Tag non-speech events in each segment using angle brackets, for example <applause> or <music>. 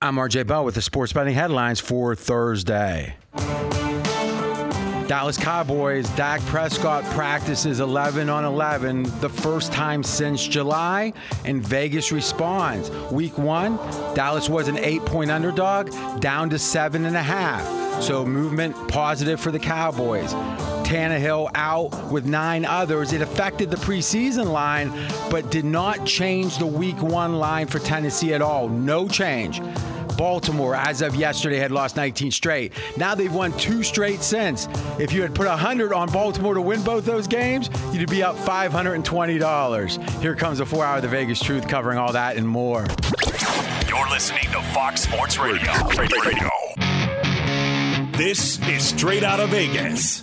I'm RJ Bell with the sports betting headlines for Thursday. Dallas Cowboys, Dak Prescott practices 11 on 11, the first time since July, and Vegas responds. Week one, Dallas was an eight point underdog, down to seven and a half. So movement positive for the Cowboys. Tannehill out with nine others. It affected the preseason line, but did not change the week one line for Tennessee at all. No change. Baltimore, as of yesterday, had lost 19 straight. Now they've won two straight since. If you had put 100 on Baltimore to win both those games, you'd be up $520. Here comes a four hour The Vegas Truth covering all that and more. You're listening to Fox Sports Radio. Radio. This is Straight Out of Vegas.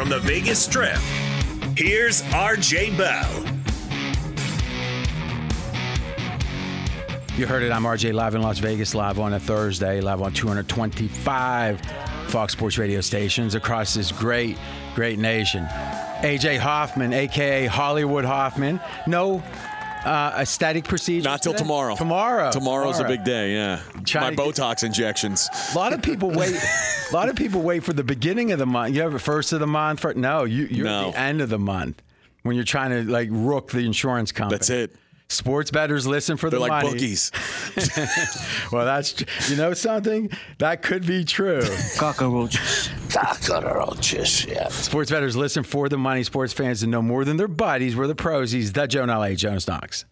From the Vegas Strip, here's RJ Bell. You heard it. I'm RJ live in Las Vegas, live on a Thursday, live on 225 Fox Sports radio stations across this great, great nation. AJ Hoffman, aka Hollywood Hoffman. No uh, aesthetic procedure. Not till today? tomorrow. Tomorrow. Tomorrow's Tomorrow. a big day. Yeah, my get- Botox injections. A lot of people wait. a lot of people wait for the beginning of the month. You have the first of the month. For, no, you, you're No. at the end of the month when you're trying to like rook the insurance company. That's it. Sports bettors listen for They're the like money. bookies. <laughs> Well, that's you know something that could be true. Cockroaches. Cockroaches, yeah. Sports bettors listen for the money. Sports fans to know more than their buddies. We're the prosies. The Joan LA Jonas Knox.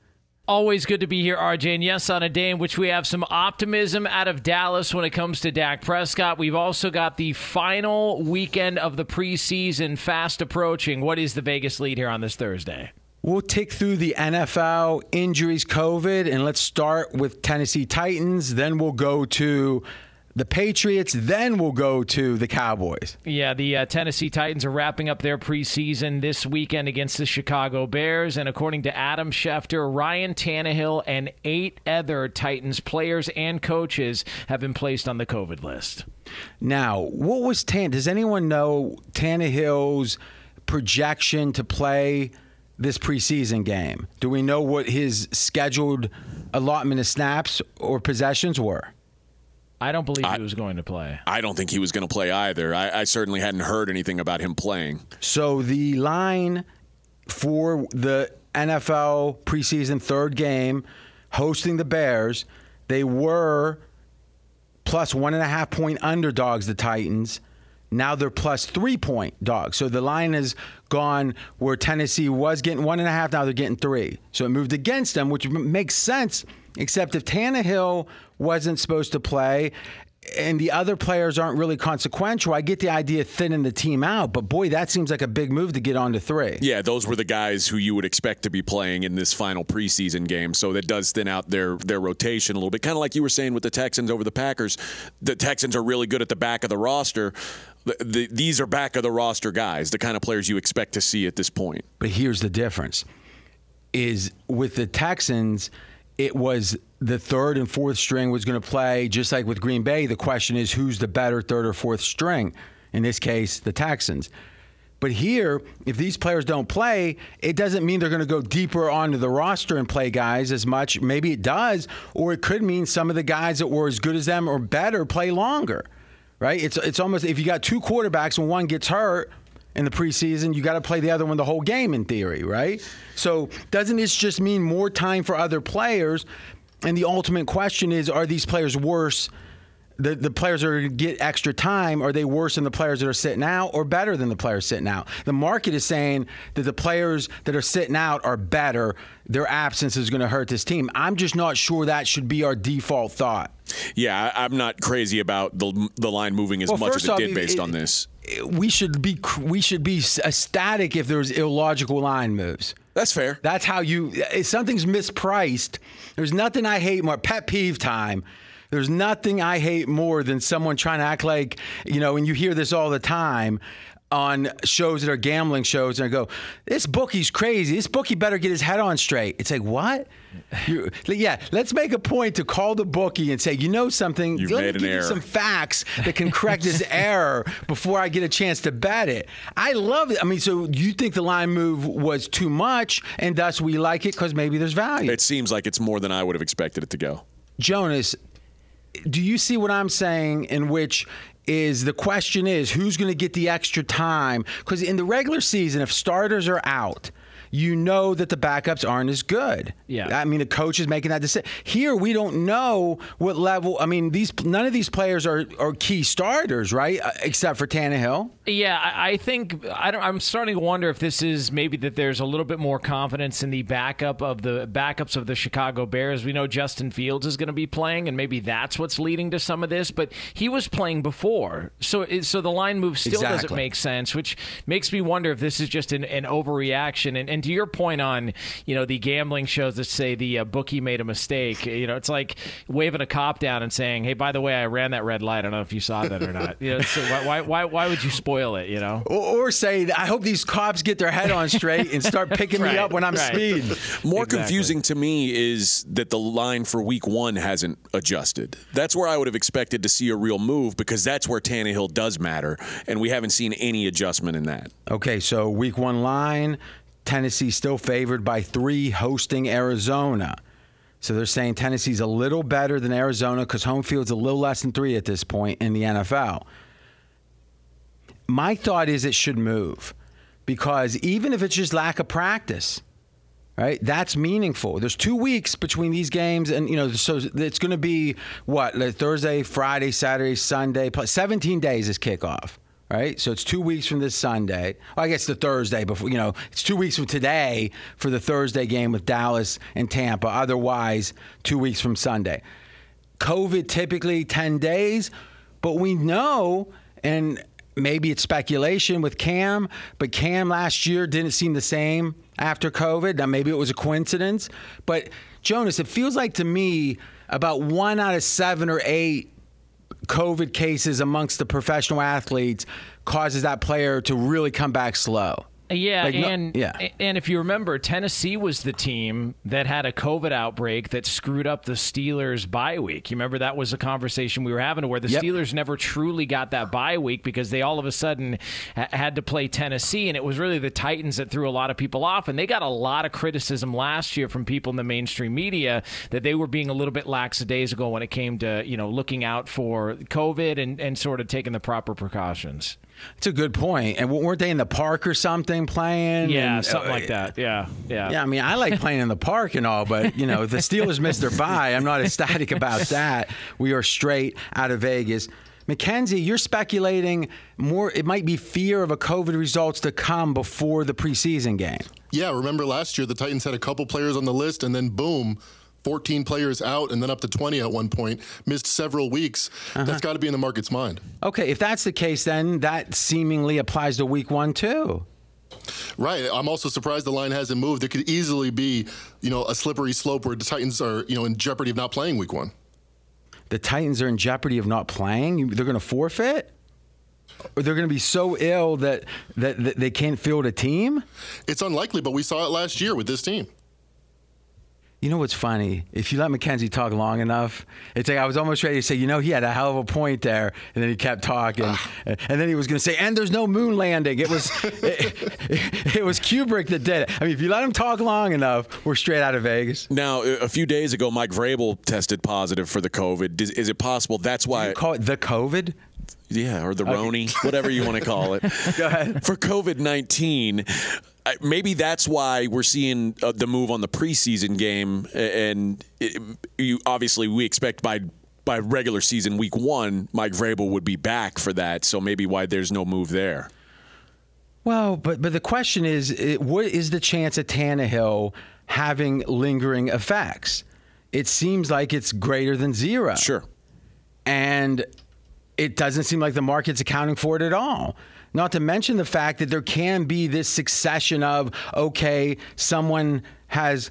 Always good to be here, RJ. And yes, on a day in which we have some optimism out of Dallas when it comes to Dak Prescott, we've also got the final weekend of the preseason fast approaching. What is the Vegas lead here on this Thursday? We'll tick through the NFL injuries, COVID, and let's start with Tennessee Titans. Then we'll go to the Patriots. Then we'll go to the Cowboys. Yeah, the uh, Tennessee Titans are wrapping up their preseason this weekend against the Chicago Bears. And according to Adam Schefter, Ryan Tannehill and eight other Titans players and coaches have been placed on the COVID list. Now, what was Tan? Does anyone know Tannehill's projection to play this preseason game? Do we know what his scheduled allotment of snaps or possessions were? I don't believe I- he was going to play. I don't think he was going to play either. I, I certainly hadn't heard anything about him playing. So the line for the NFL preseason third game hosting the Bears, they were plus one and a half point underdogs, the Titans. Now they're plus three point dogs. So the line has gone where Tennessee was getting one and a half, now they're getting three. So it moved against them, which makes sense, except if Tannehill wasn't supposed to play and the other players aren't really consequential, I get the idea of thinning the team out. But boy, that seems like a big move to get on to three. Yeah, those were the guys who you would expect to be playing in this final preseason game. So that does thin out their their rotation a little bit. Kind of like you were saying with the Texans over the Packers. The Texans are really good at the back of the roster. The, the, these are back of the roster guys, the kind of players you expect to see at this point. But here's the difference: is with the Texans, it was the third and fourth string was going to play just like with Green Bay. The question is who's the better third or fourth string? In this case, the Texans. But here, if these players don't play, it doesn't mean they're going to go deeper onto the roster and play guys as much. Maybe it does, or it could mean some of the guys that were as good as them or better play longer. Right? It's it's almost if you got two quarterbacks and one gets hurt in the preseason, you got to play the other one the whole game in theory, right? So doesn't this just mean more time for other players? And the ultimate question is: Are these players worse the, the players are going to get extra time, are they worse than the players that are sitting out or better than the players sitting out? The market is saying that the players that are sitting out are better. Their absence is going to hurt this team. I'm just not sure that should be our default thought. Yeah, I'm not crazy about the the line moving as Well, much as it off, did based it- on this. We should be we should be ecstatic uh, if there's illogical line moves. That's fair. That's how you. If something's mispriced, there's nothing I hate more. Pet peeve time. There's nothing I hate more than someone trying to act like you know. And you hear this all the time on shows that are gambling shows, and I go, "This bookie's crazy. This bookie better get his head on straight." It's like what? You, yeah, let's make a point to call the bookie and say, "You know something? You've Let me an give you some facts that can <laughs> correct this error before I get a chance to bet it. I love it. I mean, so you think the line move was too much, and thus we like it because maybe there's value. It seems like it's more than I would have expected it to go. Jonas, do you see what I'm saying? In which is the question is who's going to get the extra time? Because in the regular season, if starters are out. You know that the backups aren't as good. Yeah. I mean, the coach is making that decision. Here, we don't know what level. I mean, these none of these players are, are key starters, right? Uh, Except for Tannehill. Yeah, I I think I don't, I'm starting to wonder if this is maybe that there's a little bit more confidence in the backup of the backups of the Chicago Bears. We know Justin Fields is going to be playing, and maybe that's what's leading to some of this. But he was playing before, so it, so the line move still doesn't make sense, which makes me wonder if this is just an, an overreaction. And, and to your point on you know the gambling shows that say the uh, bookie made a mistake, you know it's like waving a cop down and saying, "Hey, by the way, I ran that red light. I don't know if you saw that or not." You know, so why, why why why would you spoil it? You know. Or, or say, I hope these cops get their head on straight and start picking <laughs> Right, me up when I'm right. speeding. More Exactly. confusing to me is that the line for week one hasn't adjusted. That's where I would have expected to see a real move because that's where Tannehill does matter, and we haven't seen any adjustment in that. Okay, so week one line, Tennessee still favored by three, hosting Arizona. So they're saying Tennessee's a little better than Arizona because home field's a little less than three at this point in the NFL. My thought is it should move because even if it's just lack of practice, right? That's meaningful. There's two weeks between these games, and you know, so it's going to be what like Thursday, Friday, Saturday, Sunday. Plus 17 days is kickoff, right? So it's two weeks from this Sunday. Well, I guess the Thursday before. You know, it's two weeks from today for the Thursday game with Dallas and Tampa. Otherwise, two weeks from Sunday. COVID typically 10 days, but we know and. Maybe it's speculation with Cam, but Cam last year didn't seem the same after COVID. Now, maybe it was a coincidence. But, Jonas, it feels like to me about one out of seven or eight COVID cases amongst the professional athletes causes that player to really come back slow. Yeah, Like, no- and yeah. and if you remember, Tennessee was the team that had a COVID outbreak that screwed up the Steelers' bye week. You remember that was a conversation we were having where the Yep. Steelers never truly got that bye week because they all of a sudden ha- had to play Tennessee, and it was really the Titans that threw a lot of people off, and they got a lot of criticism last year from people in the mainstream media that they were being a little bit lackadaisical when it came to you know looking out for COVID and and sort of taking the proper precautions. It's a good point. And weren't they in the park or something playing? Yeah, And, something uh, like that. Yeah, yeah. Yeah, I mean, I like <laughs> playing in the park and all, but you know, the Steelers missed their bye. I'm not ecstatic about that. We are straight out of Vegas. Mackenzie, you're speculating more. It might be fear of a COVID results to come before the preseason game. Yeah, remember last year the Titans had a couple players on the list, and then boom, 14 players out, and then up to 20 at one point. Missed several weeks. Uh-huh. That's got to be in the market's mind. Okay, if that's the case, then that seemingly applies to Week One too. Right. I'm also surprised the line hasn't moved. There could easily be, you know, a slippery slope where the Titans are, you know, in jeopardy of not playing Week One. The Titans are in jeopardy of not playing. They're going to forfeit, or they're going to be so ill that, that that they can't field a team. It's unlikely, but we saw it last year with this team. You know what's funny? If you let Mackenzie talk long enough, it's like I was almost ready to say, you know, he had a hell of a point there, and then he kept talking, <sighs> and then he was going to say, and there's no moon landing. It was, it, <laughs> it was Kubrick that did it. I mean, if you let him talk long enough, we're straight out of Vegas. Now, a few days ago, Mike Vrabel tested positive for the COVID. Is, is it possible that's why? You call it the COVID? Yeah, or the Roni, whatever you want to call it. <laughs> Go ahead. For COVID 19, maybe that's why we're seeing uh, the move on the preseason game. And it, you, obviously, we expect by by regular season week one, Mike Vrabel would be back for that. So maybe why there's no move there. Well, but but the question is, what is the chance of Tannehill having lingering effects? It seems like it's greater than zero. Sure. and it doesn't seem like the market's accounting for it at all. Not to mention the fact that there can be this succession of okay, someone has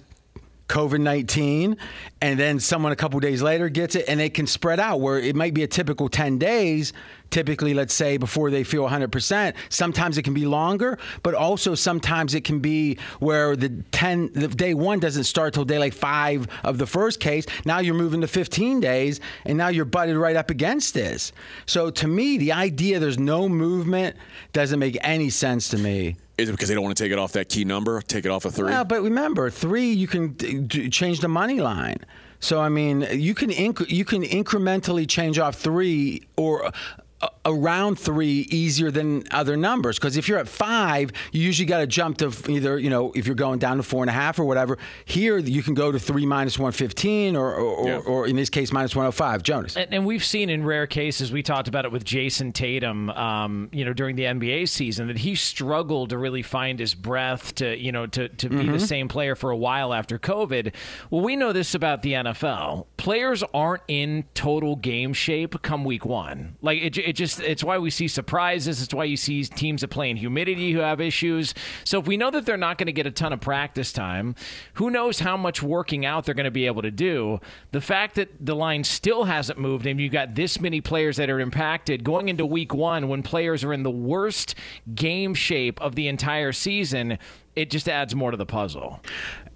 COVID 19, and then someone a couple days later gets it, and it can spread out where it might be a typical 10 days, typically, let's say, before they feel 100%. Sometimes it can be longer, but also sometimes it can be where the 10, the day one doesn't start till day like five of the first case. Now you're moving to 15 days, and now you're butted right up against this. So to me, the idea there's no movement doesn't make any sense to me. Is it because they don't want to take it off that key number, take it off a three? Well, but remember, three you can d- d- change the money line. So I mean, you can inc- you can incrementally change off three or. Uh, Around three easier than other numbers because if you're at five, you usually got to jump to either you know if you're going down to four and a half or whatever. Here you can go to three minus one fifteen or or, Yeah. or or in this case minus one hundred five. Jonas. And, and we've seen in rare cases, we talked about it with Jayson Tatum, um, you know, during the NBA season, that he struggled to really find his breath to, you know, to, to be the same player for a while after COVID. Well, we know this about the NFL. Players aren't in total game shape come week one. Like, it, it just, it's why we see surprises. It's why you see teams that play in humidity who have issues. So if we know that they're not going to get a ton of practice time, who knows how much working out they're going to be able to do? The fact that the line still hasn't moved and you've got this many players that are impacted going into week one when players are in the worst game shape of the entire season, it just adds more to the puzzle.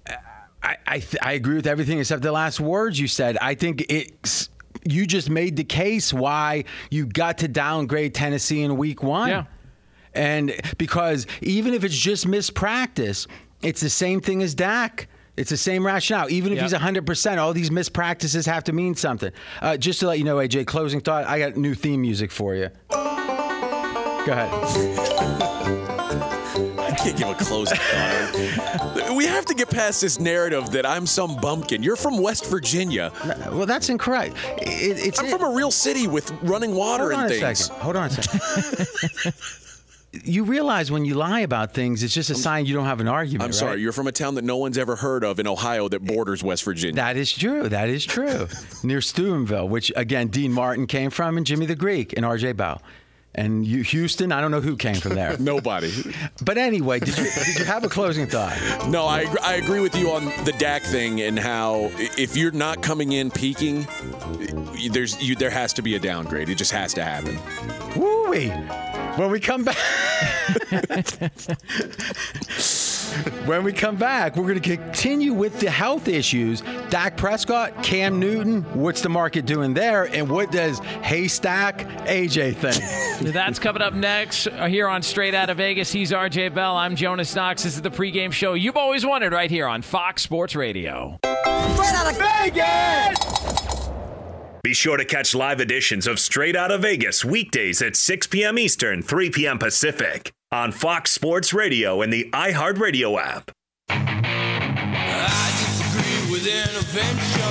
Uh, I I, th- I agree with everything except the last words you said. I think it's you just made the case why you got to downgrade Tennessee in week one. Yeah. And because even if it's just mispractice, it's the same thing as Dak. It's the same rationale. Even if Yep. he's 100%, all these mispractices have to mean something. Uh, just to let you know, AJ, closing thought, I got new theme music for you. Go ahead. <laughs> I can't give a closing thought. we have to get past this narrative that I'm some bumpkin. You're from West Virginia. Uh, well, that's incorrect. It, I'm from a real city with running water Hold on and a things. second. Hold on a second. <laughs> you realize when you lie about things, it's just a sign you don't have an argument. I'm sorry, right? you're from a town that no one's ever heard of in Ohio that borders West Virginia. That is true. That is true. <laughs> Near Steubenville, which again Dean Martin came from, and Jimmy the Greek and R.J. Bow. And you, Houston, I don't know who came from there. <laughs> Nobody. But anyway, did you did you have a closing thought? No, I, agree- I agree with you on the Dak thing and how if you're not coming in peaking, there's you, there has to be a downgrade. It just has to happen. Woo wee. When we come back. <laughs> <laughs> when we come back, we're going to continue with the health issues. Dak Prescott, Cam Newton, what's the market doing there? And what does Haystack AJ think? <laughs> That's coming up next here on Straight Out of Vegas. He's RJ Bell. I'm Jonas Knox. This is the pregame show you've always wanted right here on Fox Sports Radio. Straight out of Vegas! Be sure to catch live editions of Straight Out of Vegas weekdays at 6 p.m. Eastern, 3 p.m. Pacific on Fox Sports Radio and the iHeartRadio app. I disagree with intervention.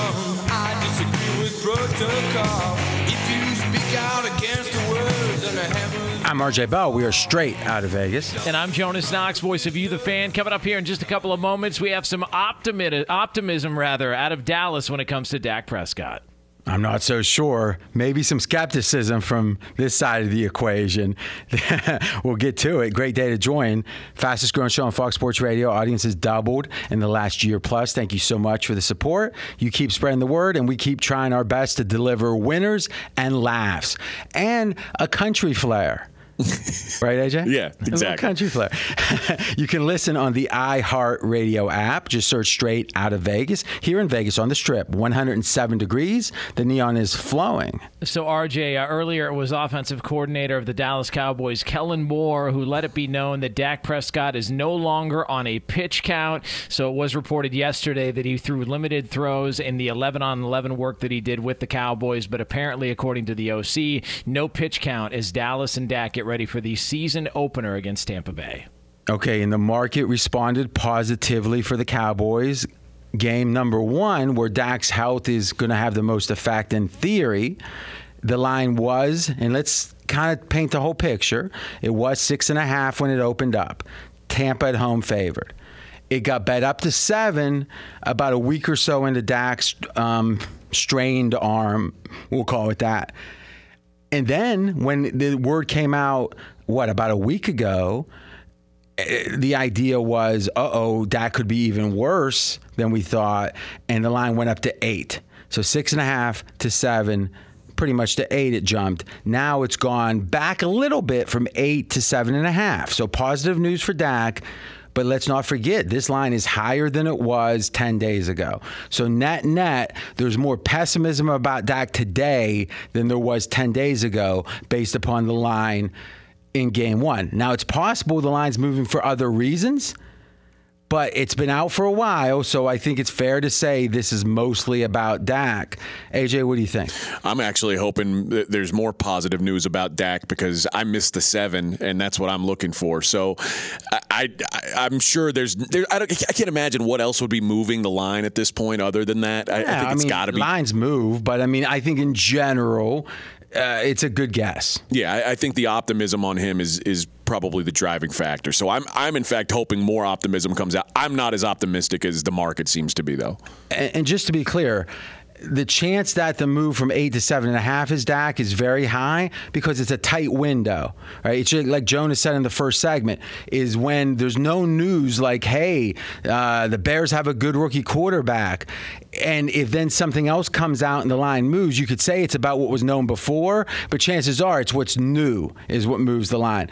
I disagree with protocol. If you speak out against the words that I haven't. I'm RJ Bell. We are straight out of Vegas. And I'm Jonas Knox, voice of you, the fan. Coming up here in just a couple of moments, we have some optimi- optimism, rather, out of Dallas when it comes to Dak Prescott. I'm not so sure. Maybe some skepticism from this side of the equation. <laughs> we'll get to it. Great day to join. Fastest growing show on Fox Sports Radio. Audience has doubled in the last year plus. Thank you so much for the support. You keep spreading the word, and we keep trying our best to deliver winners and laughs and a country flair. <laughs> right, AJ? Yeah, A exactly. country flair. <laughs> you can listen on the iHeartRadio app. Just search straight out of Vegas. Here in Vegas on the strip, 107 degrees. The neon is flowing. So, RJ, uh, earlier it was offensive coordinator of the Dallas Cowboys, Kellen Moore, who let it be known that Dak Prescott is no longer on a pitch count. So, it was reported yesterday that he threw limited throws in the 11 on 11 work that he did with the Cowboys. But apparently, according to the OC, no pitch count as Dallas and Dak get ready for the season opener against Tampa Bay. Okay, and the market responded positively for the Cowboys. game number one, where Dak's health is going to have the most effect in theory, the line was, and let's kind of paint the whole picture. It was six and a half when it opened up. Tampa at home favored. It got bet up to seven about a week or so into Dak's um, strained arm. We'll call it that. And then when the word came out, what, about a week ago, eh, the idea was, uh oh, that could be even worse than we thought. And the line went up to eight. So six and a half to seven, pretty much to eight, it jumped. Now it's gone back a little bit from eight to seven and a half. So positive news for Dak. But let's not forget, this line is higher than it was 10 days ago. So, net net, there's more pessimism about Dak today than there was 10 days ago based upon the line in game one. Now, it's possible the line's moving for other reasons, but it's been out for a while. So, I think it's fair to say this is mostly about Dak. AJ, what do you think? I'm actually hoping that there's more positive news about Dak because I missed the seven, and that's what I'm looking for. So, I, I I'm sure there's there, I, don't, I can't imagine what else would be moving the line at this point other than that. I, I Yeah, think it's mean, got to be. The lines move, but I mean, I think in general, uh, it's a good guess. Yeah, I, I think the optimism on him is is probably the driving factor. So I'm I'm in fact hoping more optimism comes out. I'm not as optimistic as the market seems to be though. And, and just to be clear, the chance that the move from eight to seven and a half is Dak is very high because it's a tight window, right? It's just like Jonas said in the first segment, is when there's no news like, hey, uh, the Bears have a good rookie quarterback. And if then something else comes out and the line moves, you could say it's about what was known before, but chances are it's what's new is what moves the line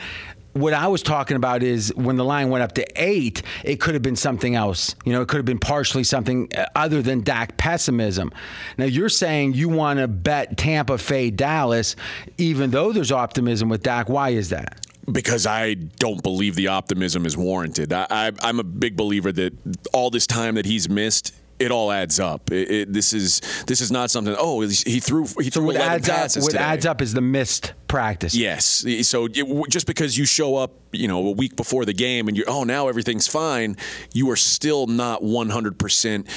what I was talking about is when the line went up to eight, it could have been something else. You know, it could have been partially something uh, other than Dak pessimism. Now you're saying you want to bet Tampa fade Dallas, even though there's optimism with Dak. Why is that? because I don't believe the optimism is warranted. I, I'm a big believer that all this time that he's missed. It all adds up. It, it, this is this is not something. Oh, he threw he threw What 11 adds up? What today. adds up is the missed practice. Yes. So it, just because you show up, you know, a week before the game and you're, oh, now everything's fine, you are still not 100%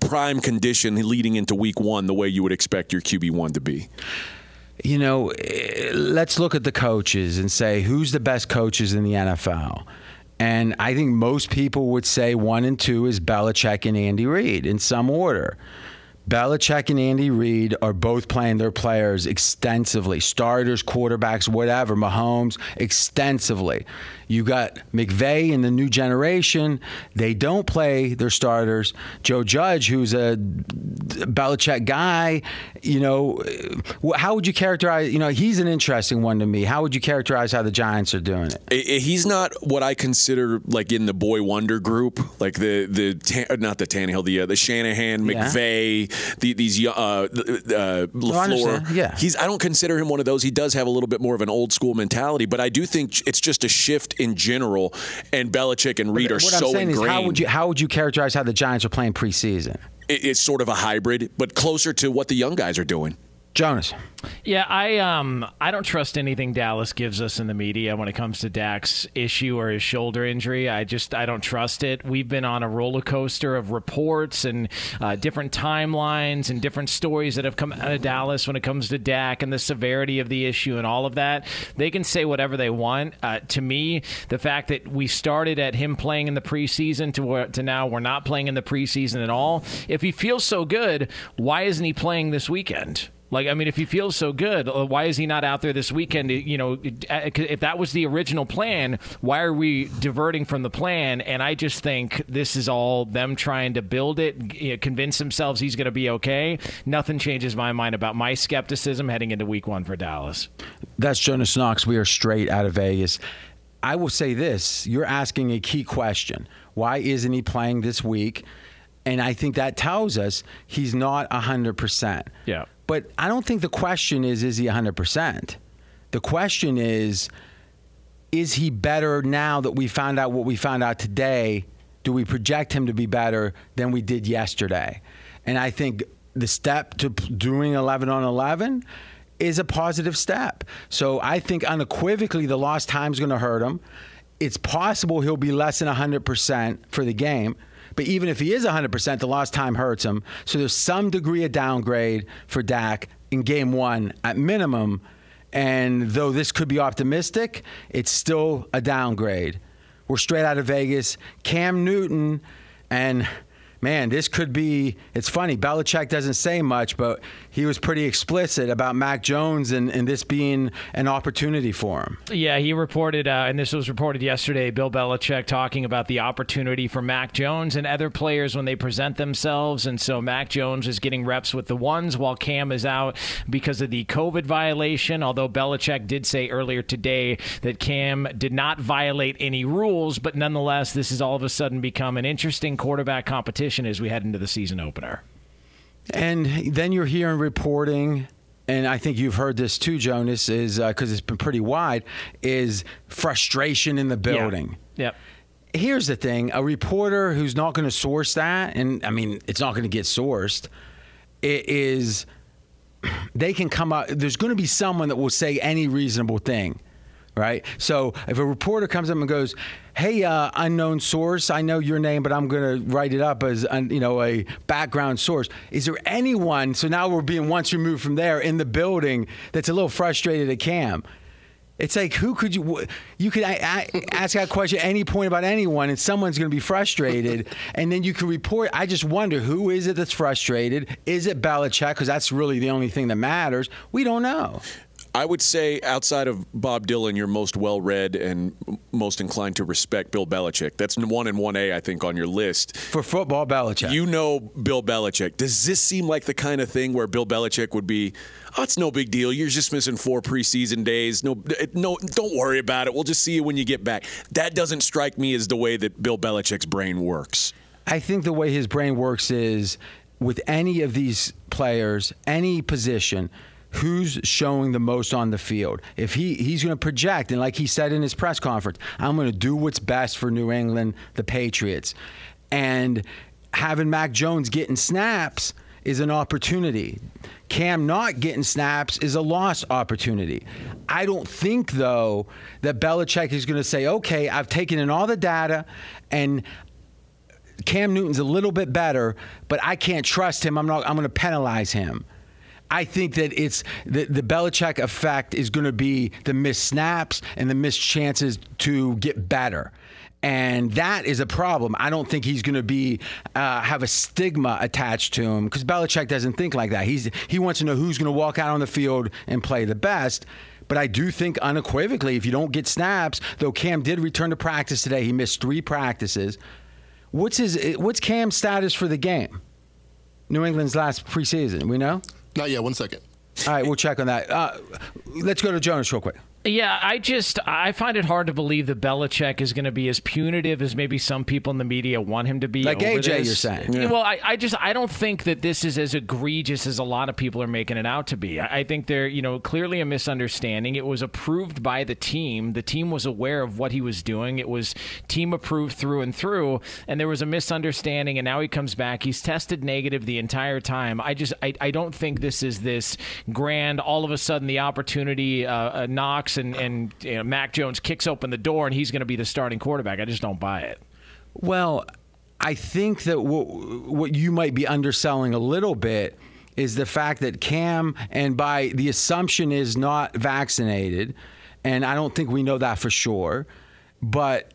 prime condition leading into week one the way you would expect your QB1 to be. you know, eh, let's look at the coaches and say who's the best coaches in the NFL. And I think most people would say one and two is Belichick and Andy Reid in some order. Belichick and Andy Reid are both playing their players extensively, starters, quarterbacks, whatever, Mahomes, extensively. You got McVay and the new generation. They don't play their starters. Joe Judge, who's a Belichick guy, you know, how would you characterize? You know, he's an interesting one to me. How would you characterize how the Giants are doing it? He's not what I consider like in the boy wonder group, like the the not the Tannehill, the uh, the Shanahan, Yeah. The, these uh, uh, LaFleur. Yeah. he's I don't consider him one of those. He does have a little bit more of an old school mentality, but I do think it's just a shift in general. And Belichick and Reid are what so I'm saying ingrained. is, how would you how would you characterize how the Giants are playing preseason? It- it's sort of a hybrid, but closer to what the young guys are doing. Jonas, Yeah, I um I don't trust anything Dallas gives us in the media when it comes to Dak's issue or his shoulder injury. I just I don't trust it. We've been on a roller coaster of reports and uh, different timelines and different stories that have come out of Dallas when it comes to Dak and the severity of the issue and all of that. They can say whatever they want. Uh, to me, the fact that we started at him playing in the preseason to to now we're not playing in the preseason at all. If he feels so good, why isn't he playing this weekend? Like, I mean, if he feels so good, uh, why is he not out there this weekend? You know, uh, if that was the original plan, why are we diverting from the plan? And I just think this is all them trying to build it, you know, convince themselves he's going to be okay. Nothing changes my mind about my skepticism heading into week one for Dallas. that's Jonas Knox. We are straight out of Vegas. I will say this: you're asking a key question. Why isn't he playing this week? And I think that tells us he's not hundred percent. Yeah. But I don't think the question is is he 100%? The question is is he better now that we found out what we found out today? Do we project him to be better than we did yesterday? And I think the step to doing 11 on 11 is a positive step. So I think unequivocally the lost time is going to hurt him. It's possible he'll be less than 100% for the game. But even if he is 100%, the lost time hurts him. So there's some degree of downgrade for Dak in game one at minimum. And though this could be optimistic, it's still a downgrade. We're straight out of Vegas. Cam Newton and man, this could be. It's funny. Belichick doesn't say much, but he was pretty explicit about Mac Jones and, and this being an opportunity for him. Yeah, he reported, uh, and this was reported yesterday. Bill Belichick talking about the opportunity for Mac Jones and other players when they present themselves, and so Mac Jones is getting reps with the ones while Cam is out because of the COVID violation. Although Belichick did say earlier today that Cam did not violate any rules, but nonetheless, this has all of a sudden become an interesting quarterback competition as we head into the season opener. And then you're hearing reporting, and I think you've heard this too, Jonas, is uh, because it's been pretty wide, is frustration in the building. Yep. Here's the thing a reporter who's not going to source that, and I mean, it's not going to get sourced, it is <clears throat> they can come out, there's going to be someone that will say any reasonable thing. Right. So if a reporter comes up and goes, "Hey, uh, unknown source, I know your name, but I'm going to write it up as you know a background source." Is there anyone? So now we're being once removed from there in the building that's a little frustrated at Cam. It's like who could you? You could I, I, ask that question at any point about anyone, and someone's going to be frustrated, and then you can report. I just wonder who is it that's frustrated? Is it Belichick? Because that's really the only thing that matters. We don't know. I would say outside of Bob Dylan, you're most well read and most inclined to respect Bill Belichick. That's one and one A, I think, on your list. For football, Belichick. You know Bill Belichick. Does this seem like the kind of thing where Bill Belichick would be, oh, it's no big deal. You're just missing four preseason days. No, no, don't worry about it. We'll just see you when you get back. That doesn't strike me as the way that Bill Belichick's brain works. I think the way his brain works is with any of these players, any position, who's showing the most on the field. If he he's going to project, and like he said in his press conference, I'm going to do what's best for New England, the Patriots, and having Mac Jones getting snaps is an opportunity. Cam not getting snaps is a lost opportunity. I don't think though that Belichick is going to say, "Okay, I've taken in all the data and Cam Newton's a little bit better, but I can't trust him. I'm not. I'm going to penalize him." I think that it's the, the Belichick effect is going to be the missed snaps and the missed chances to get better. And that is a problem. I don't think he's going to be uh, have a stigma attached to him because Belichick doesn't think like that. He's he wants to know who's going to walk out on the field and play the best. But I do think unequivocally, if you don't get snaps, though Cam did return to practice today, he missed three practices. What's his what's Cam's status for the game? New England's last preseason. We know. Not yet. One second. All right, we'll check on that. Uh, let's go to Jonas real quick. Yeah, I just I find it hard to believe that Belichick is going to be as punitive as maybe some people in the media want him to be. Like AJ, this. you're saying. Yeah, Well, I, I just I don't think that this is as egregious as a lot of people are making it out to be. I, I think they're you know clearly a misunderstanding. It was approved by the team. The team was aware of what he was doing. It was team approved through and through. And there was a misunderstanding. And now he comes back. He's tested negative the entire time. I just I, I don't think this is this grand. All of a sudden, the opportunity uh, uh, knocks and and you know, Mac Jones kicks open the door and he's going to be the starting quarterback. I just don't buy it. Well, I think that what, what you might be underselling a little bit is the fact that Cam, and by the assumption, is not vaccinated. And I don't think we know that for sure. But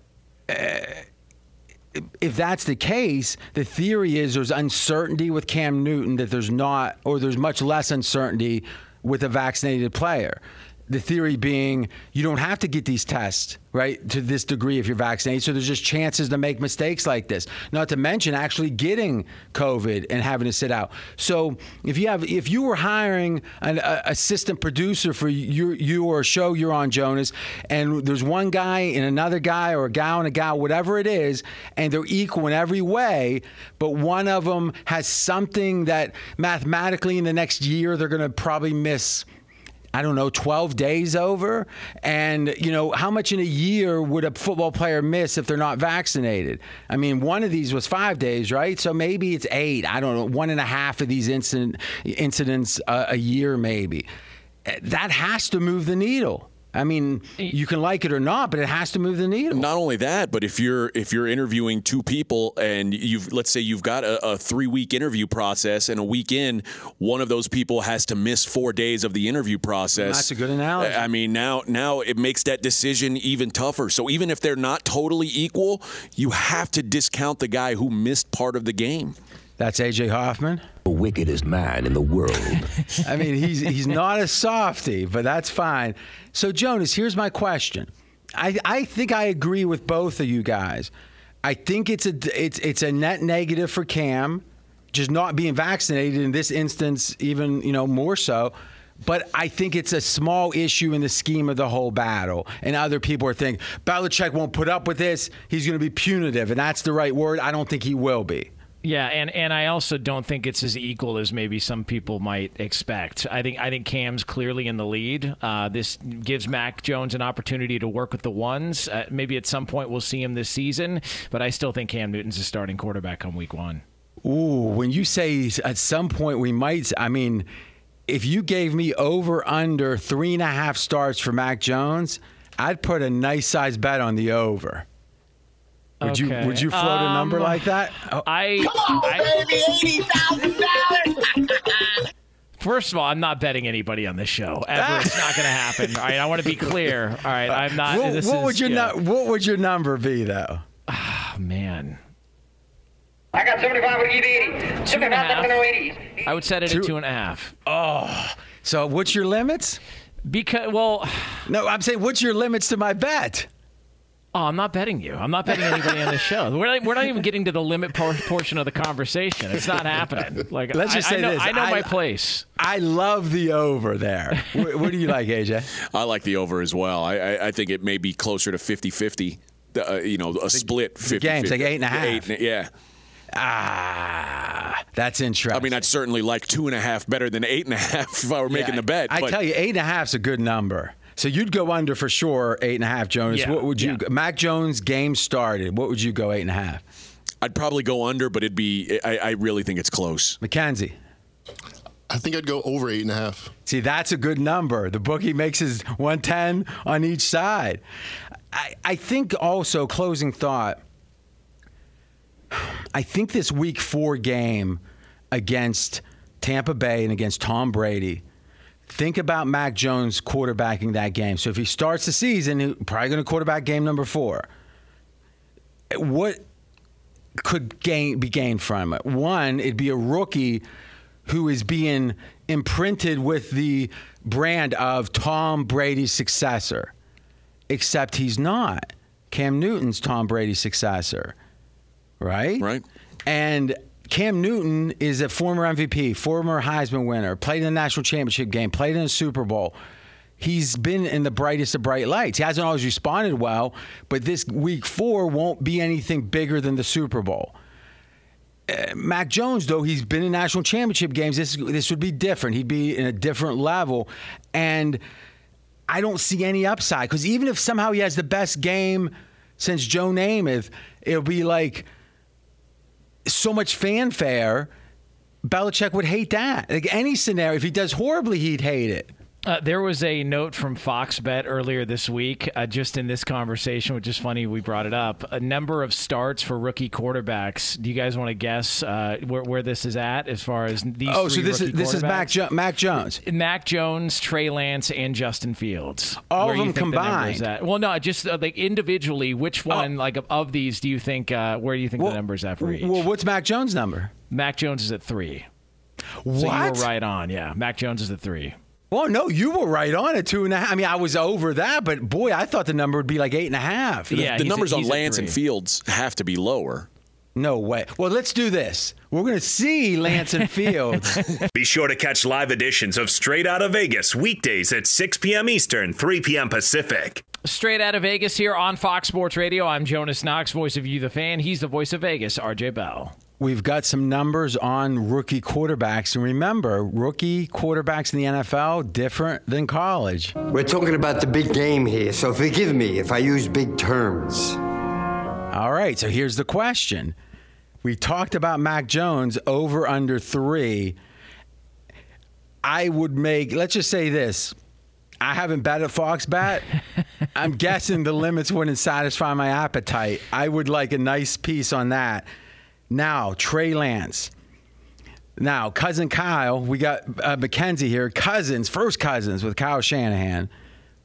uh, if that's the case, the theory is there's uncertainty with Cam Newton that there's not, or there's much less uncertainty with a vaccinated player. The theory being you don't have to get these tests, right, to this degree if you're vaccinated. So there's just chances to make mistakes like this. Not to mention actually getting COVID and having to sit out. So if you have, if you were hiring an a, assistant producer for your you or a show you're on, Jonas, and there's one guy and another guy or a gal and a gal, whatever it is, and they're equal in every way, but one of them has something that mathematically in the next year they're going to probably miss. I don't know, 12 days over? And, you know, how much in a year would a football player miss if they're not vaccinated? I mean, one of these was five days, right? So maybe it's eight. I don't know, one and a half of these incident, incidents uh, a year, maybe. That has to move the needle. I mean, you can like it or not, but it has to move the needle. Not only that, but if you're if you're interviewing two people and you've let's say you've got a, a three week interview process and a week in, one of those people has to miss four days of the interview process. That's a good analogy. I mean, now now it makes that decision even tougher. So even if they're not totally equal, you have to discount the guy who missed part of the game. That's AJ Hoffman. The wickedest man in the world. <laughs> I mean, he's he's not a softy, but that's fine. So Jonas, here's my question. I I think I agree with both of you guys. I think it's a it's it's a net negative for Cam, just not being vaccinated in this instance, even you know more so. But I think it's a small issue in the scheme of the whole battle. And other people are thinking Belichick won't put up with this. He's going to be punitive, and that's the right word. I don't think he will be. Yeah, and, and I also don't think it's as equal as maybe some people might expect. I think I think Cam's clearly in the lead. Uh, this gives Mac Jones an opportunity to work with the ones. Uh, maybe at some point we'll see him this season, but I still think Cam Newton's a starting quarterback on week one. Ooh, when you say at some point we might, I mean, if you gave me over under three and a half starts for Mac Jones, I'd put a nice size bet on the over. Would you would you float a number Um, like that? Oh, I, I <laughs> <laughs> First of all, I'm not betting anybody on this show ever. <laughs> it's not going to happen. All right, I want to be clear. All right, I'm not. what, this what is, would your yeah. nu- what would your number be though? Oh, man? I got 75 with 80. Two and a half. 80. I would set it Two- at two and a half. Oh, So what's your limits? Because well, No, I'm saying what's your limits to my bet? Oh, I'm not betting you. I'm not betting anybody on this show. We're not, we're not even getting to the limit por- portion of the conversation. It's not happening. Like Let's just I, say I know, this. I know I- my place. I love the over there. what, what do you like, AJ? I like the over as well. I, I, I think it may be closer to 50 50. Uh, you know, a split 50 game's like eight and a half. Eight and- yeah. Ah, that's interesting. I mean, I'd certainly like two and a half better than eight and a half if I were making Yeah, the bet. I but tell you, eight and a half's a good number. So you'd go under for sure, eight and a half, Jonas. Yeah, what would you? yeah. Mac Jones game started. What would you go eight and a half? I'd probably go under, but it'd be. I, I really think it's close. McKenzie. I think I'd go over eight and a half. See, that's a good number. The bookie makes his 110 on each side. I, I think also, closing thought, I think this week four game against Tampa Bay and against Tom Brady, think about Mac Jones quarterbacking that game. So if he starts the season, he's probably going to quarterback game number four. What could gain be gained from it? One, it'd be a rookie who is being imprinted with the brand of Tom Brady's successor, except he's not. Cam Newton's Tom Brady's successor, right? Right. And Cam Newton is a former MVP, former Heisman winner, played in the national championship game, played in the Super Bowl. He's been in the brightest of bright lights. He hasn't always responded well, but this week four won't be anything bigger than the Super Bowl. Uh, Mac Jones, though, he's been in national championship games. This this would be different. He'd be in a different level, and I don't see any upside because even if somehow he has the best game since Joe Namath, it'll be like so much fanfare. Belichick would hate that. Like any scenario, if he does horribly, he'd hate it. Uh, there was a note from Fox Bet earlier this week, uh, just in this conversation, which is funny we brought it up. A number of starts for rookie quarterbacks. Do you guys want to guess uh, where, where this is at as far as these? Oh, so this is this is Mac, jo- Mac Jones. Mac Jones, Trey Lance, and Justin Fields. All of them think the combined? Well, no, just uh, like individually. Which one, like of, these, do you think? Uh, where do you think the number is at for each? Well, what's Mac Jones' number? Mac Jones is at three. What? So you were right on. Yeah, Mac Jones is at three. Well, no, you were right on at two and a half. I mean, I was over that, but boy, I thought the number would be like eight and a half. Yeah, the he's numbers at- on Lance and. Fields have to be lower. No way. Well, let's do this. We're going to see Lance and Fields. <laughs> Be sure to catch live editions of Straight Out of Vegas weekdays at 6 p.m. Eastern, 3 p.m. Pacific. Straight out of Vegas here on Fox Sports Radio. I'm Jonas Knox, voice of you, the fan. He's the voice of Vegas, RJ Bell. We've got some numbers on rookie quarterbacks. And remember, rookie quarterbacks in the NFL different than college. We're talking about the big game here, so forgive me if I use big terms. All right, so here's the question. We talked about Mac Jones over under three. I would make, let's just say this. I haven't bet at Fox Bet. <laughs> I'm guessing the limits wouldn't satisfy my appetite. I would like a nice piece on that. Now, Trey Lance. Now, cousin Kyle, we got uh, Mackenzie here. Cousins, first cousins with Kyle Shanahan.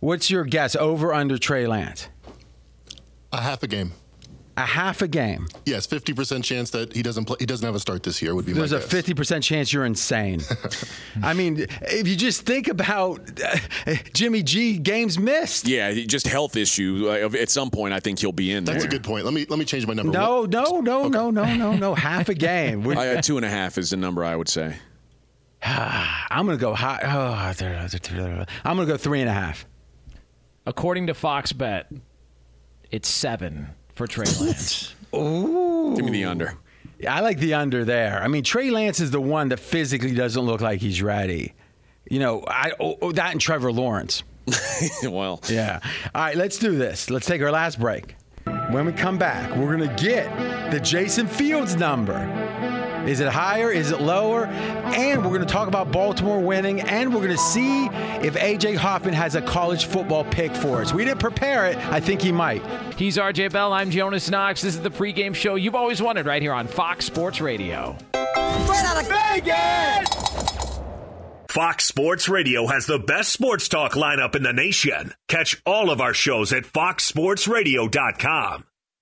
What's your guess over under Trey Lance? A half a game. A half a game. Yes, 50% chance that he doesn't play, he doesn't have a start this year would be There's my a 50% chance you're insane. <laughs> I mean, if you just think about uh, Jimmy G games missed. Yeah, just health issue. Uh, At some point, I think he'll be in there. That's a good point. Let me let me change my number. No, no, no, no, no, no, no. Half a game. <laughs> I, uh, two and a half is the number I would say. <sighs> I'm going to go high. Oh, I'm going to go three and a half. According to Fox Bet, it's seven for Trey Lance. Ooh. Give me the under. I like the under there. I mean, Trey Lance is the one that physically doesn't look like he's ready. You know, I oh, oh, that and Trevor Lawrence. <laughs> well, Yeah. All right, let's do this. Let's take our last break. When we come back, we're going to get the Justin Fields number. Is it higher? Is it lower? And we're going to talk about Baltimore winning, and we're going to see if AJ Hoffman has a college football pick for us. We didn't prepare it. I think he might. He's RJ Bell. I'm Jonas Knox. This is the pregame show you've always wanted right here on Fox Sports Radio. Out of Vegas. Fox Sports Radio has the best sports talk lineup in the nation. Catch all of our shows at foxsportsradio.com.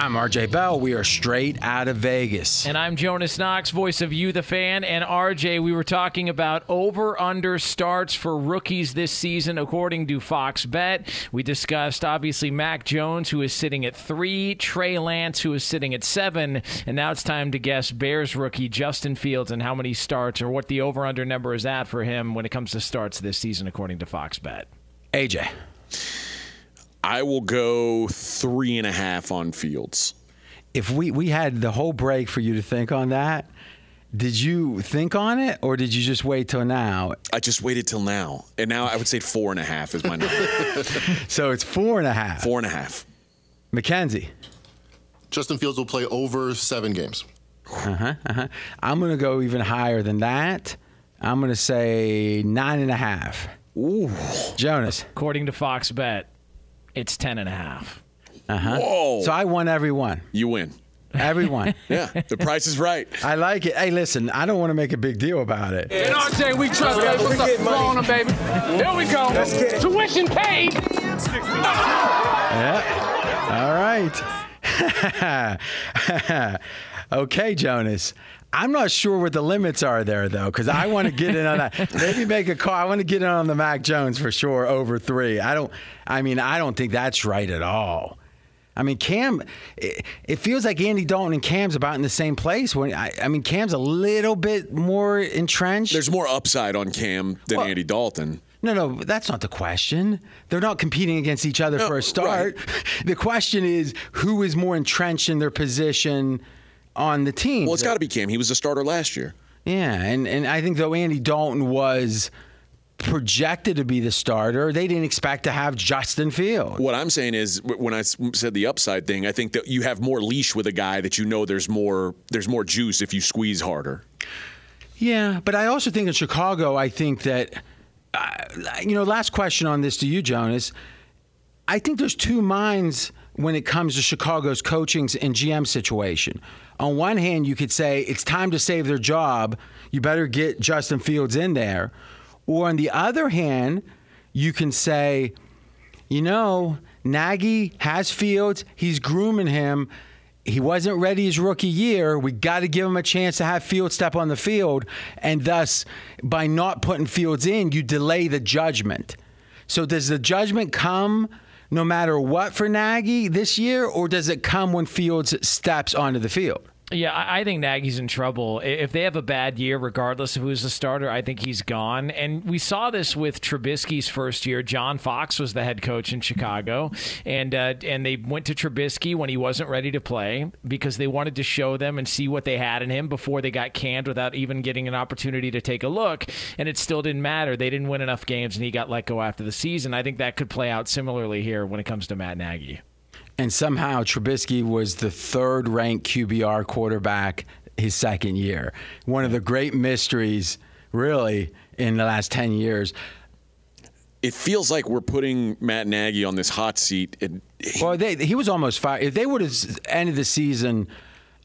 I'm RJ Bell. We are straight out of Vegas. And I'm Jonas Knox, voice of You, the fan. And RJ, we were talking about over under starts for rookies this season, according to Fox Bet. We discussed, obviously, Mac Jones, who is sitting at three, Trey Lance, who is sitting at seven. And now it's time to guess Bears rookie Justin Fields and how many starts or what the over under number is at for him when it comes to starts this season, according to Fox Bet. AJ. I will go three and a half on Fields. If we, we had the whole break for you to think on that, did you think on it or did you just wait till now? I just waited till now, and now I would say four and a half is my number. <laughs> So it's four and a half. four and a half. Mackenzie. Justin Fields will play over seven games. Uh-huh, uh-huh. I'm going to go even higher than that. I'm going to say nine and a half. Ooh. Jonas. According to Fox Bet, it's ten and a half. Uh-huh. Whoa! So I won every one. you win. Everyone. <laughs> Yeah, the price is right. I like it. Hey, listen, I don't want to make a big deal about it. And RJ, we trust, baby. What's up? Throw on them, baby. Here we go. Let's get it. Tuition paid. Yeah. All right. <laughs> okay, Jonas. I'm not sure what the limits are there, though, because I want to get in on that. <laughs> Maybe make a call. I want to get in on the Mac Jones for sure over three. I don't. I mean, I don't think that's right at all. I mean, Cam. It, it feels like Andy Dalton and Cam's about in the same place. When I, I mean, Cam's a little bit more entrenched. There's more upside on Cam than Well- Andy Dalton. No, no, that's not the question. They're not competing against each other No, for a start. <laughs> The question is who is more entrenched in their position on the team. Well, it's got to be Cam. He was a starter last year. Yeah, and, and I think though Andy Dalton was projected to be the starter, they didn't expect to have Justin Field. What I'm saying is, when I said the upside thing, I think that you have more leash with a guy that you know there's more there's more juice if you squeeze harder. Yeah, but I also think in Chicago, I think that, uh, you know, last question on this to you, Jonas. I think there's two minds when it comes to Chicago's coaching and GM situation. On one hand, you could say it's time to save their job. You better get Justin Fields in there. Or on the other hand, you can say, you know, Nagy has Fields. He's grooming him. He wasn't ready his rookie year. We got to give him a chance to have Fields step on the field. And thus, by not putting Fields in, you delay the judgment. So, does the judgment come no matter what for Nagy this year, or does it come when Fields steps onto the field? Yeah, I think Nagy's in trouble. If they have a bad year, regardless of who's the starter, I think he's gone. And we saw this with Trubisky's first year. John Fox was the head coach in Chicago, and uh, and they went to Trubisky when he wasn't ready to play because they wanted to show them and see what they had in him before they got canned without even getting an opportunity to take a look. And it still didn't matter. They didn't win enough games, and he got let go after the season. I think that could play out similarly here when it comes to Matt Nagy. And somehow Trubisky was the third ranked QBR quarterback his second year. One of the great mysteries, really, in the last 10 years. It feels like we're putting Matt Nagy on this hot seat. And Well, they, he was almost fired. If they would have ended the season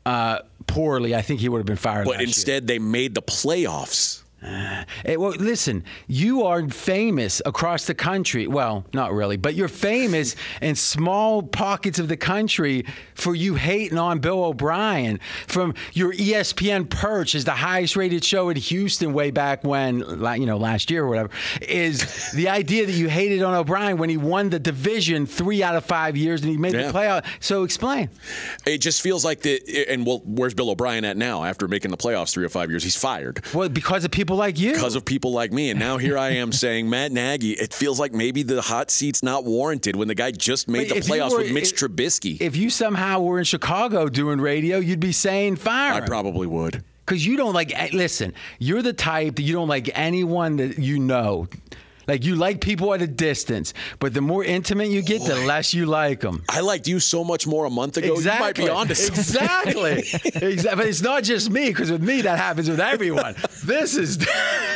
uh, poorly, I think he would have been fired. but last year. instead, they made the playoffs. Hey, <sighs> eh, well, listen, you are famous across the country. Well, not really, but you're famous <laughs> in small pockets of the country for you hating on Bill O'Brien. From your ESPN perch is the highest rated show in Houston way back when, like, you know, last year or whatever, is <laughs> the idea that you hated on O'Brien when he won the division three out of five years and he made Yeah. the playoff. So explain. It just feels like the. And well, where's Bill O'Brien at now after making the playoffs three or five years? He's fired. Well, because of people like you. Because of people like me. And now here I am <laughs> saying, Matt Nagy, it feels like maybe the hot seat's not warranted when the guy just made But the playoffs were- with Mitch if- Trubisky. If you somehow were in Chicago doing radio, you'd be saying fire. I probably would. Because you don't like, eh, listen, you're the type that you don't like anyone that you know. Like you like people at a distance, but the more intimate you get, the less you like them. I liked you so much more a month ago. You might be onto something. Exactly. <laughs> exactly. But it's not just me, because with me, that happens with everyone. this is,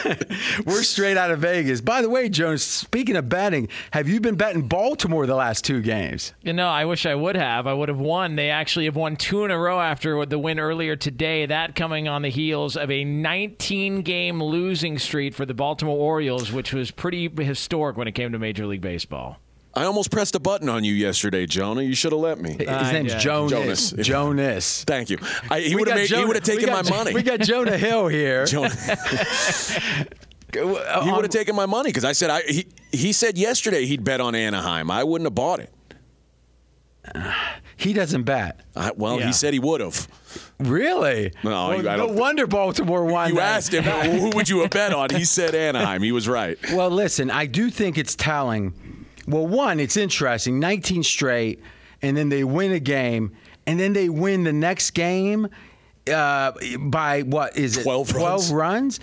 <laughs> we're straight out of Vegas. By the way, Jones. speaking of betting, have you been betting Baltimore the last two games? You know, I wish I would have. I would have won. They actually have won two in a row after the win earlier today. That coming on the heels of a 19 game losing streak for the Baltimore Orioles, which was pretty historic when it came to Major League Baseball. I almost pressed a button on you yesterday, Jonah. You should have let me. His I name's did. Jonas. Jonas. Jonas. Thank you. I, he would have got made. He Jonah- would have we taken my got- money. We got Jonah Hill here. <laughs> Jonah, <laughs> he would have um, taken my money because I said I. He, he said yesterday he'd bet on Anaheim. I wouldn't have bought it. Uh, He doesn't bet. I, well, Yeah. he said he would have. Really? No, Well, I no don't- wonder Baltimore won. You that. asked him who would you have bet on. He said Anaheim. He was right. <laughs> Well, listen, I do think it's telling. Well, one, it's interesting 19 straight, and then they win a game, and then they win the next game uh, by what is it? 12 runs. 12 runs?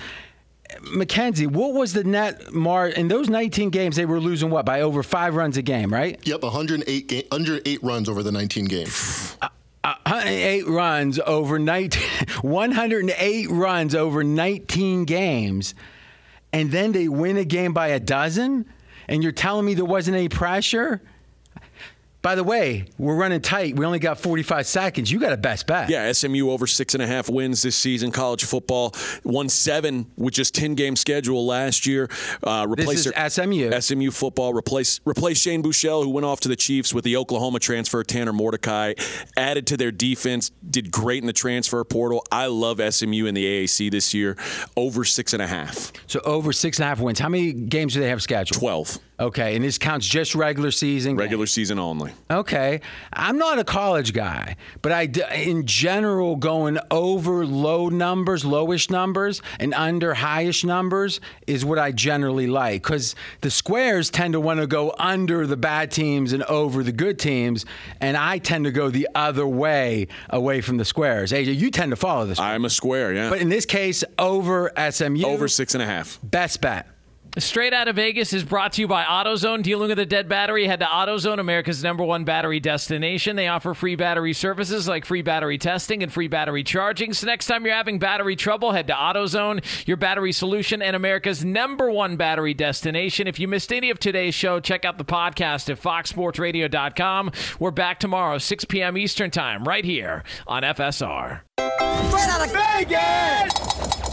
Mackenzie, what was the net mar in those 19 games? They were losing what by over five runs a game, right? Yep, 108 ga- 108 runs over the 19 games. 108 runs over 19, <laughs> 108 runs over 19 games, and then they win a game by a dozen, and you're telling me there wasn't any pressure? By the way, we're running tight. We only got 45 seconds. You got a best bet. Yeah, SMU over six and a half wins this season. College football won seven with just ten game schedule last year. Uh, This replace is their- SMU. SMU football replace replace Shane Buechele, who went off to the Chiefs with the Oklahoma transfer. Tanner Mordecai added to their defense, did great in the transfer portal. I love SMU in the AAC this year. Over six and a half. So over six and a half wins. How many games do they have scheduled? Twelve. Okay, and this counts just regular season. Regular season only. Okay, I'm not a college guy, but I, in general, going over low numbers, lowish numbers, and under highish numbers is what I generally like. Because the squares tend to want to go under the bad teams and over the good teams, and I tend to go the other way, away from the squares. AJ, you tend to follow this. I'm a square, yeah. But in this case, over SMU. Over six and a half. Best bet. Straight out of Vegas is brought to you by AutoZone. Dealing with a dead battery, head to AutoZone, America's number one battery destination. They offer free battery services like free battery testing and free battery charging. So next time you're having battery trouble, head to AutoZone, your battery solution and America's number one battery destination. If you missed any of today's show, check out the podcast at foxsportsradio.com. We're back tomorrow, 6 p.m. Eastern Time, right here on FSR. Straight out of Vegas!